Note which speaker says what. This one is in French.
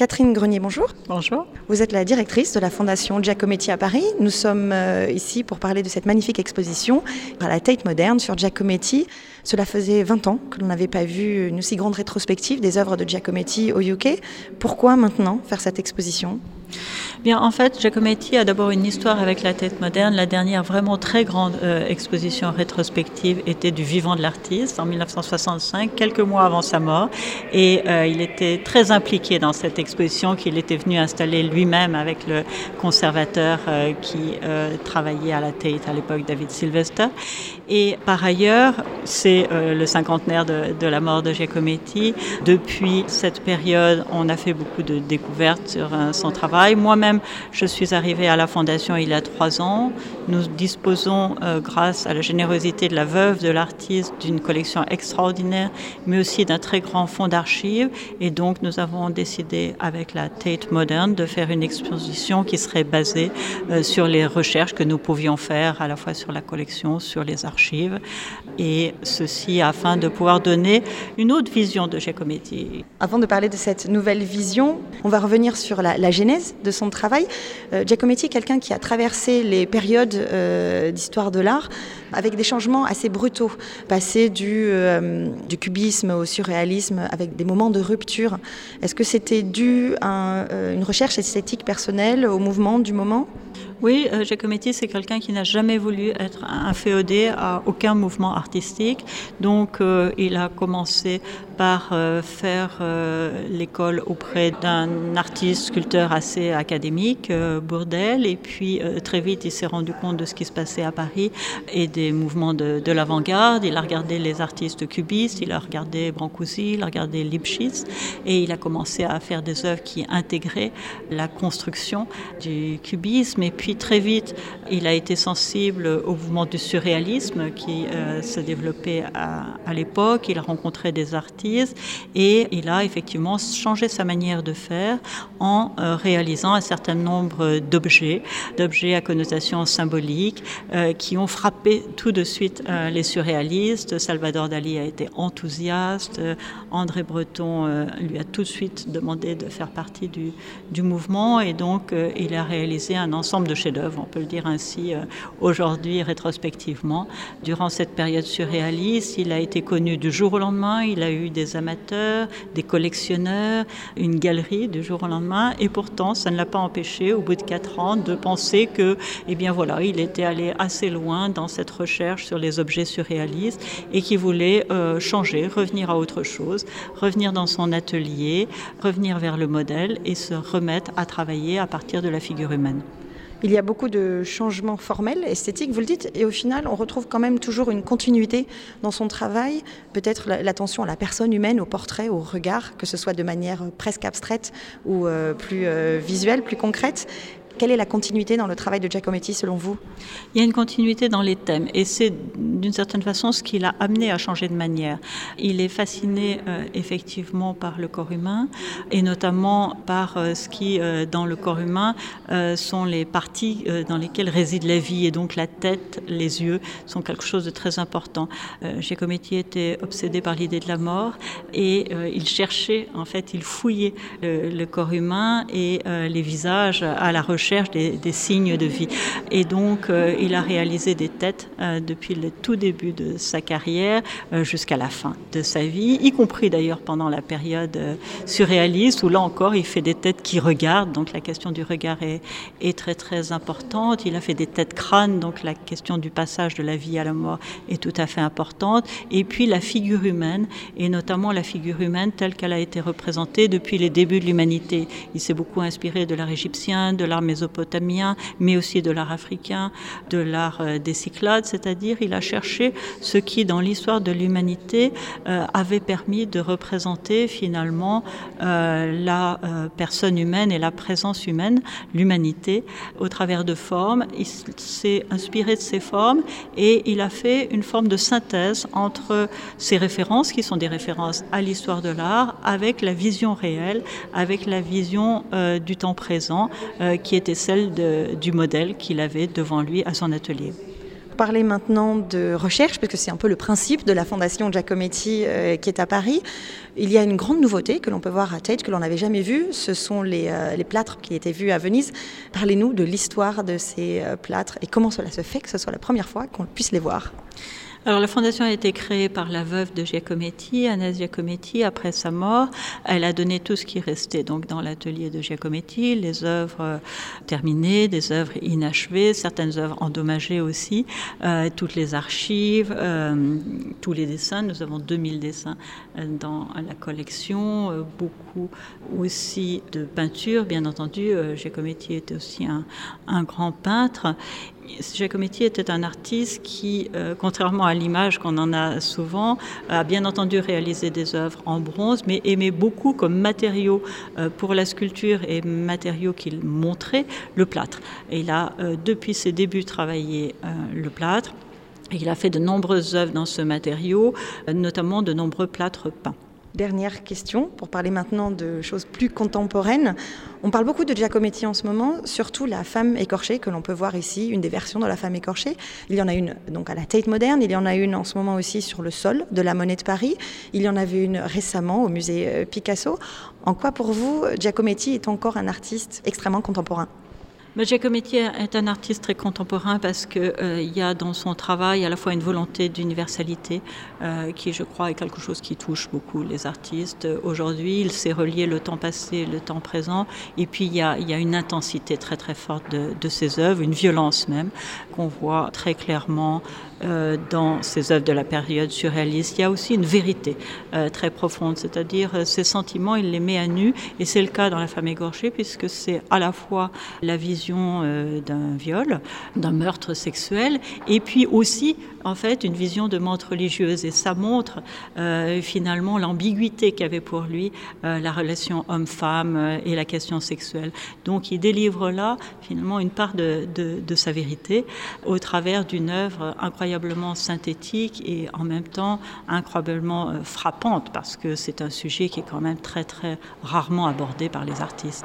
Speaker 1: Catherine Grenier, bonjour.
Speaker 2: Bonjour.
Speaker 1: Vous êtes la directrice de la Fondation Giacometti à Paris. Nous sommes euh, ici pour parler de cette magnifique exposition à la Tate Moderne sur Giacometti. Cela faisait 20 ans que l'on n'avait pas vu une aussi grande rétrospective des œuvres de Giacometti au UK. Pourquoi maintenant faire cette exposition?
Speaker 2: Bien, en fait, Giacometti a d'abord une histoire avec la tête moderne. La dernière vraiment très grande euh, exposition rétrospective était du vivant de l'artiste en 1965, quelques mois avant sa mort. Et euh, il était très impliqué dans cette exposition qu'il était venu installer lui-même avec le conservateur euh, qui travaillait à la Tate à l'époque, David Sylvester. Et par ailleurs, c'est le cinquantenaire de, de, la mort de Giacometti. Depuis cette période, on a fait beaucoup de découvertes sur son travail. Moi-même, je suis arrivée à la Fondation il y a trois ans. Nous disposons, euh, grâce à la générosité de la veuve de l'artiste, d'une collection extraordinaire, mais aussi d'un très grand fonds d'archives. Et donc, nous avons décidé, avec la Tate Moderne, de faire une exposition qui serait basée euh, sur les recherches que nous pouvions faire, à la fois sur la collection, sur les archives, et ceci afin de pouvoir donner une autre vision de Giacometti.
Speaker 1: Avant de parler de cette nouvelle vision, on va revenir sur la, la genèse de son travail. Euh, Giacometti est quelqu'un qui a traversé les périodes euh, d'histoire de l'art avec des changements assez brutaux, passé euh, du cubisme au surréalisme avec des moments de rupture. Est-ce que c'était dû à une recherche esthétique personnelle, au mouvement du moment?
Speaker 2: Oui, euh, Giacometti, c'est quelqu'un qui n'a jamais voulu être inféodé à aucun mouvement artistique. Donc, euh, il a commencé par euh, faire l'école auprès d'un artiste sculpteur assez académique, Bourdel, et puis très vite, il s'est rendu compte de ce qui se passait à Paris et des mouvements de, de l'avant-garde. Il a regardé les artistes cubistes, il a regardé Brancusi, il a regardé Lipschitz, et il a commencé à faire des œuvres qui intégraient la construction du cubisme. Et puis, très vite, il a été sensible au mouvement du surréalisme qui euh, se développait à, l'époque. Il a rencontré des artistes et il a effectivement changé sa manière de faire en euh, réalisant un certain nombre d'objets, d'objets à connotation symbolique, euh, qui ont frappé tout de suite les surréalistes. Salvador Dali a été enthousiaste. André Breton lui a tout de suite demandé de faire partie du, du mouvement et donc il a réalisé un ensemble de chef-d'œuvre, on peut le dire ainsi euh, aujourd'hui rétrospectivement. Durant cette période surréaliste, il a été connu du jour au lendemain, il a eu des amateurs, des collectionneurs, une galerie du jour au lendemain, et pourtant ça ne l'a pas empêché, au bout de quatre ans, de penser que, eh bien voilà, il était allé assez loin dans cette recherche sur les objets surréalistes et qu'il voulait euh, changer, revenir à autre chose, revenir dans son atelier, revenir vers le modèle et se remettre à travailler à partir de la figure humaine.
Speaker 1: Il y a beaucoup de changements formels, esthétiques, vous le dites, et au final, on retrouve quand même toujours une continuité dans son travail, peut-être l'attention à la personne humaine, au portrait, au regard, que ce soit de manière presque abstraite ou euh, plus euh, visuelle, plus concrète. Quelle est la continuité dans le travail de Giacometti selon vous?
Speaker 2: Il y a une continuité dans les thèmes et c'est d'une certaine façon ce qui l'a amené à changer de manière. Il est fasciné euh, effectivement par le corps humain et notamment par euh, ce qui euh, dans le corps humain sont les parties dans lesquelles réside la vie et donc la tête, les yeux sont quelque chose de très important. Giacometti était obsédé par l'idée de la mort et il cherchait en fait, il fouillait le, le corps humain et les visages à la recherche des, signes de vie. Et donc, euh, il a réalisé des têtes euh, depuis le tout début de sa carrière euh, jusqu'à la fin de sa vie, y compris d'ailleurs pendant la période surréaliste, où là encore, il fait des têtes qui regardent. Donc, la question du regard est, est très, très importante. Il a fait des têtes crânes, donc la question du passage de la vie à la mort est tout à fait importante. Et puis, la figure humaine, et notamment la figure humaine telle qu'elle a été représentée depuis les débuts de l'humanité. Il s'est beaucoup inspiré de l'art égyptien, de l'art mésopotamien, mais aussi de l'art africain, de l'art euh, des Cyclades, c'est-à-dire il a cherché ce qui, dans l'histoire de l'humanité, euh, avait permis de représenter finalement euh, la personne humaine et la présence humaine, l'humanité, au travers de formes. Il s'est inspiré de ces formes et il a fait une forme de synthèse entre ces références, qui sont des références à l'histoire de l'art, avec la vision réelle, avec la vision du temps présent, qui était celle du modèle qu'il avait devant lui à son atelier.
Speaker 1: parler maintenant de recherche, parce que c'est un peu le principe de la fondation Giacometti euh, qui est à Paris. Il y a une grande nouveauté que l'on peut voir à Tate, que l'on n'avait jamais vue. Ce sont les, euh, les, plâtres qui étaient vus à Venise. Parlez-nous de l'histoire de ces euh, plâtres et comment cela se fait que ce soit la première fois qu'on puisse les voir.
Speaker 2: Alors la fondation a été créée par la veuve de Giacometti, Agnès Giacometti, après sa mort. Elle a donné tout ce qui restait donc dans l'atelier de Giacometti, les œuvres euh, terminées, des œuvres inachevées, certaines œuvres endommagées aussi, euh, toutes les archives, euh, tous les dessins. Nous avons 2000 dessins dans la collection, beaucoup aussi de peintures, bien entendu. Giacometti était aussi un grand peintre Giacometti était un artiste qui, euh, contrairement à l'image qu'on en a souvent, a bien entendu réalisé des œuvres en bronze, mais aimait beaucoup comme matériau euh, pour la sculpture et matériau qu'il montrait le plâtre. Et il a, euh, depuis ses débuts, travaillé euh, le plâtre. Et il a fait de nombreuses œuvres dans ce matériau, euh, notamment de nombreux plâtres peints.
Speaker 1: Dernière question, pour parler maintenant de choses plus contemporaines. On parle beaucoup de Giacometti en ce moment, surtout la femme écorchée que l'on peut voir ici, une des versions de la femme écorchée. Il y en a une donc à la Tate moderne, il y en a une en ce moment aussi sur le sol de la Monnaie de Paris. Il y en avait une récemment au musée euh, Picasso. En quoi pour vous Giacometti est encore un artiste extrêmement contemporain?
Speaker 2: Giacometti est un artiste très contemporain parce qu'il euh, y a dans son travail à la fois une volonté d'universalité euh, qui, je crois, est quelque chose qui touche beaucoup les artistes. Aujourd'hui, il sait relier le temps passé, le temps présent, et puis il y a, une intensité très très forte de, ses œuvres, une violence même, qu'on voit très clairement euh, dans ses œuvres de la période surréaliste. Il y a aussi une vérité très profonde, c'est-à-dire ses sentiments, il les met à nu, et c'est le cas dans La femme égorgée, puisque c'est à la fois la vision euh, d'un viol, d'un meurtre sexuel, et puis aussi en fait une vision de montre religieuse et ça montre euh, finalement l'ambiguïté qu'avait pour lui euh, la relation homme-femme et la question sexuelle. Donc il délivre là finalement une part de, de, sa vérité au travers d'une œuvre incroyablement synthétique et en même temps incroyablement frappante parce que c'est un sujet qui est quand même très très rarement abordé par les artistes.